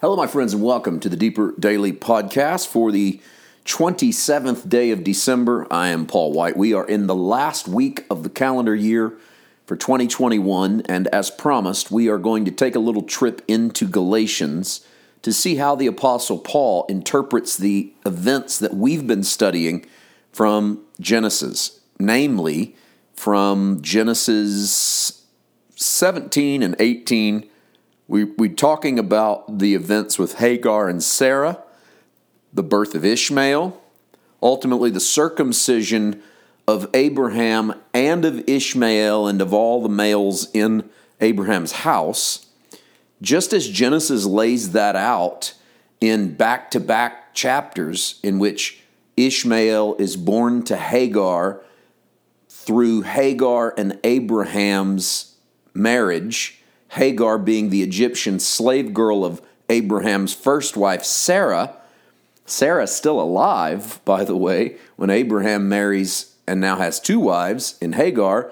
Hello, my friends, and welcome to the Deeper Daily Podcast for the 27th day of December. I am Paul White. We are in the last week of the calendar year for 2021, and as promised, we are going to take a little trip into Galatians to see how the Apostle Paul interprets the events that we've been studying from Genesis, namely from Genesis 17 and 18 we, we're talking about the events with Hagar and Sarah, the birth of Ishmael, ultimately the circumcision of Abraham and of Ishmael and of all the males in Abraham's house. Just as Genesis lays that out in back to back chapters in which Ishmael is born to Hagar through Hagar and Abraham's marriage Hagar being the Egyptian slave girl of Abraham's first wife, Sarah. Sarah's still alive, by the way, when Abraham marries and now has two wives in Hagar.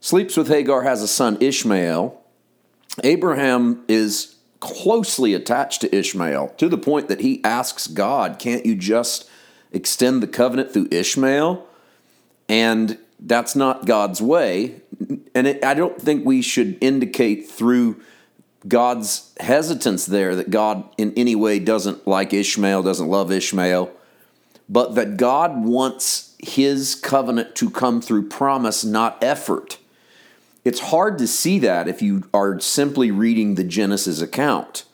Sleeps with Hagar, has a son, Ishmael. Abraham is closely attached to Ishmael to the point that he asks God, Can't you just extend the covenant through Ishmael? And that's not God's way. And it, I don't think we should indicate through God's hesitance there that God in any way doesn't like Ishmael, doesn't love Ishmael, but that God wants his covenant to come through promise, not effort. It's hard to see that if you are simply reading the Genesis account.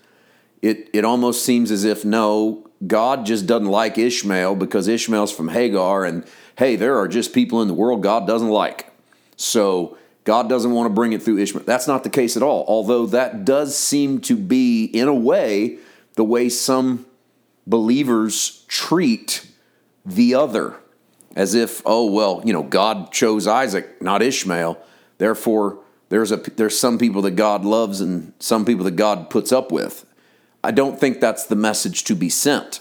It, it almost seems as if no, God just doesn't like Ishmael because Ishmael's from Hagar and hey, there are just people in the world God doesn't like. So God doesn't want to bring it through Ishmael. That's not the case at all. Although that does seem to be, in a way, the way some believers treat the other. As if, oh, well, you know, God chose Isaac, not Ishmael. Therefore, there's, a, there's some people that God loves and some people that God puts up with. I don't think that's the message to be sent.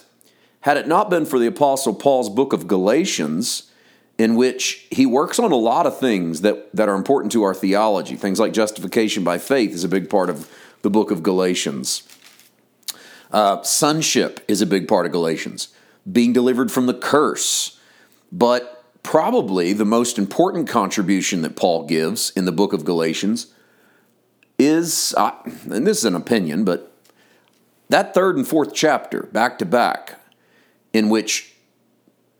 Had it not been for the Apostle Paul's book of Galatians, in which he works on a lot of things that, that are important to our theology, things like justification by faith is a big part of the book of Galatians. Uh, sonship is a big part of Galatians, being delivered from the curse. But probably the most important contribution that Paul gives in the book of Galatians is, uh, and this is an opinion, but that third and fourth chapter, back to back, in which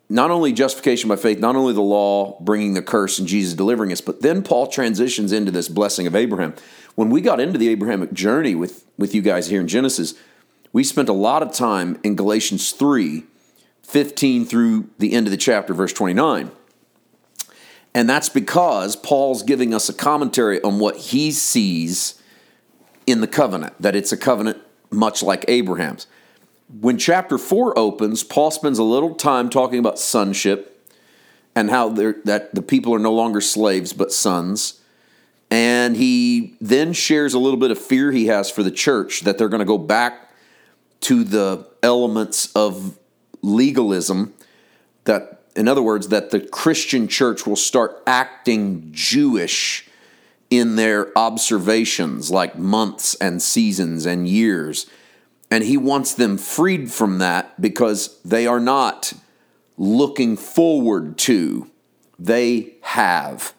not only justification by faith, not only the law bringing the curse and Jesus delivering us, but then Paul transitions into this blessing of Abraham. When we got into the Abrahamic journey with, with you guys here in Genesis, we spent a lot of time in Galatians 3 15 through the end of the chapter, verse 29. And that's because Paul's giving us a commentary on what he sees in the covenant, that it's a covenant much like Abraham's when chapter 4 opens, Paul spends a little time talking about sonship and how that the people are no longer slaves but sons. And he then shares a little bit of fear he has for the church that they're going to go back to the elements of legalism that in other words that the Christian church will start acting Jewish in their observations like months and seasons and years and he wants them freed from that because they are not looking forward to, they have.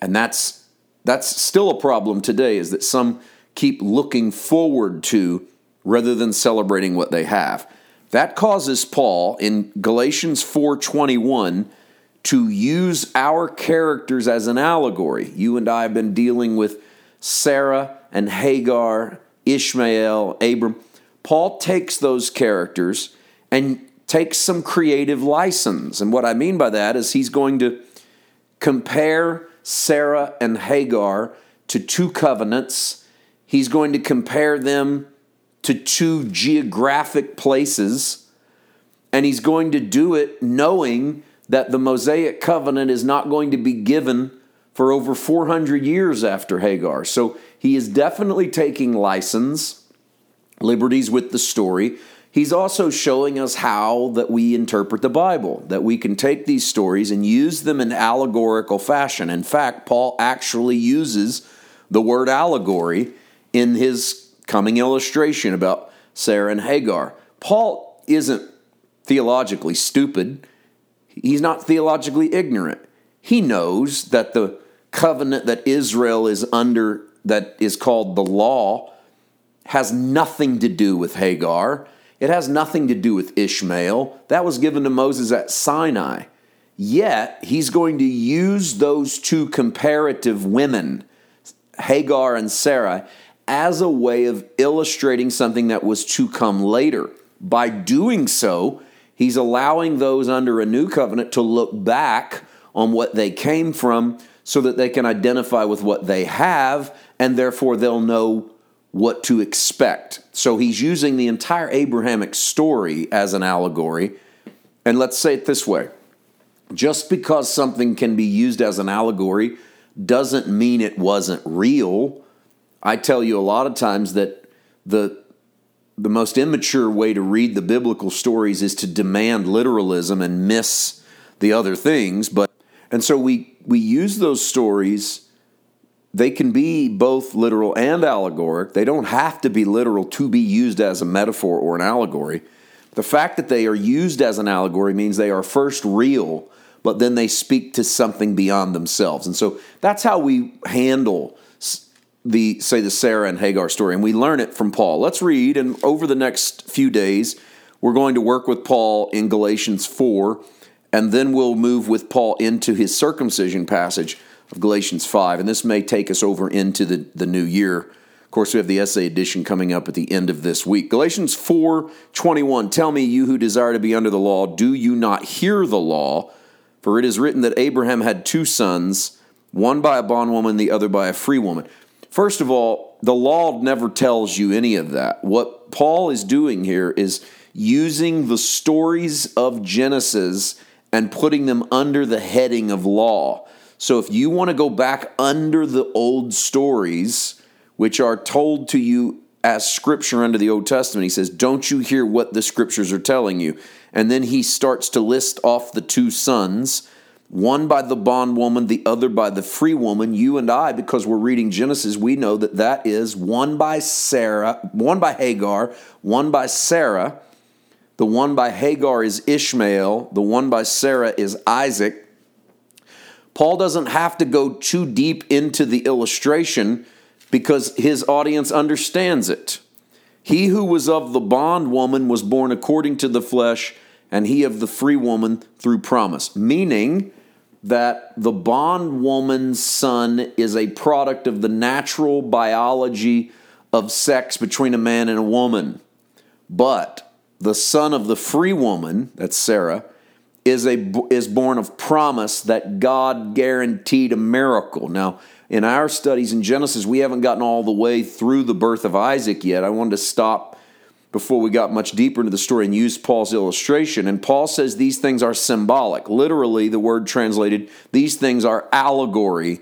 And that's that's still a problem today is that some keep looking forward to rather than celebrating what they have. That causes Paul in Galatians 4:21 to use our characters as an allegory. You and I have been dealing with Sarah and Hagar, Ishmael, Abram Paul takes those characters and takes some creative license. And what I mean by that is he's going to compare Sarah and Hagar to two covenants. He's going to compare them to two geographic places. And he's going to do it knowing that the Mosaic covenant is not going to be given for over 400 years after Hagar. So he is definitely taking license liberties with the story. He's also showing us how that we interpret the Bible, that we can take these stories and use them in allegorical fashion. In fact, Paul actually uses the word allegory in his coming illustration about Sarah, and Hagar. Paul isn't theologically stupid, he's not theologically ignorant. He knows that the covenant that Israel is under, that is called the law, has nothing to do with Hagar. It has nothing to do with Ishmael. That was given to Moses at Sinai. Yet, he's going to use those two comparative women, Hagar and Sarah, as a way of illustrating something that was to come later. By doing so, he's allowing those under a new covenant to look back on what they came from so that they can identify with what they have and therefore they'll know what to expect. So he's using the entire Abrahamic story as an allegory. And let's say it this way just because something can be used as an allegory doesn't mean it wasn't real. I tell you a lot of times that the the most immature way to read the biblical stories is to demand literalism and miss the other things, but and so we we use those stories they can be both literal and allegoric. They don't have to be literal to be used as a metaphor or an allegory. The fact that they are used as an allegory means they are first real but then they speak to something beyond themselves. And so that's how we handle the say the Sarah and Hagar story and we learn it from Paul. Let's read and over the next few days we're going to work with Paul in Galatians 4 and then we'll move with Paul into his circumcision passage of Galatians 5 and this may take us over into the, the new year. Of course, we have the essay edition coming up at the end of this week. Galatians 4 21. Tell me, you who desire to be under the law, do you not hear the law? For it is written that Abraham had two sons, one by a bondwoman, the other by a free woman. First of all, the law never tells you any of that. What Paul is doing here is using the stories of Genesis and putting them under the heading of law. So if you want to go back under the old stories, which are told to you as scripture under the Old Testament, he says, Don't you hear what the scriptures are telling you? And then he starts to list off the two sons, one by the bondwoman, the other by the free woman. You and I, because we're reading Genesis, we know that that is one by Sarah, one by Hagar, one by Sarah. The one by Hagar is Ishmael, the one by Sarah is Isaac. Paul doesn't have to go too deep into the illustration because his audience understands it. He who was of the bondwoman was born according to the flesh and he of the free woman through promise, meaning that the bondwoman's son is a product of the natural biology of sex between a man and a woman. But the son of the free woman, that's Sarah, is a is born of promise that God guaranteed a miracle. Now, in our studies in Genesis, we haven't gotten all the way through the birth of Isaac yet. I wanted to stop before we got much deeper into the story and used Paul's illustration. And Paul says these things are symbolic. Literally, the word translated, these things are allegory,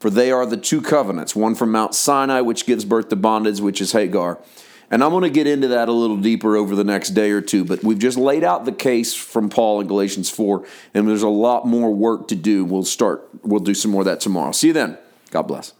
for they are the two covenants one from Mount Sinai, which gives birth to bondage, which is Hagar. And I'm going to get into that a little deeper over the next day or two, but we've just laid out the case from Paul in Galatians 4, and there's a lot more work to do. We'll start, we'll do some more of that tomorrow. See you then. God bless.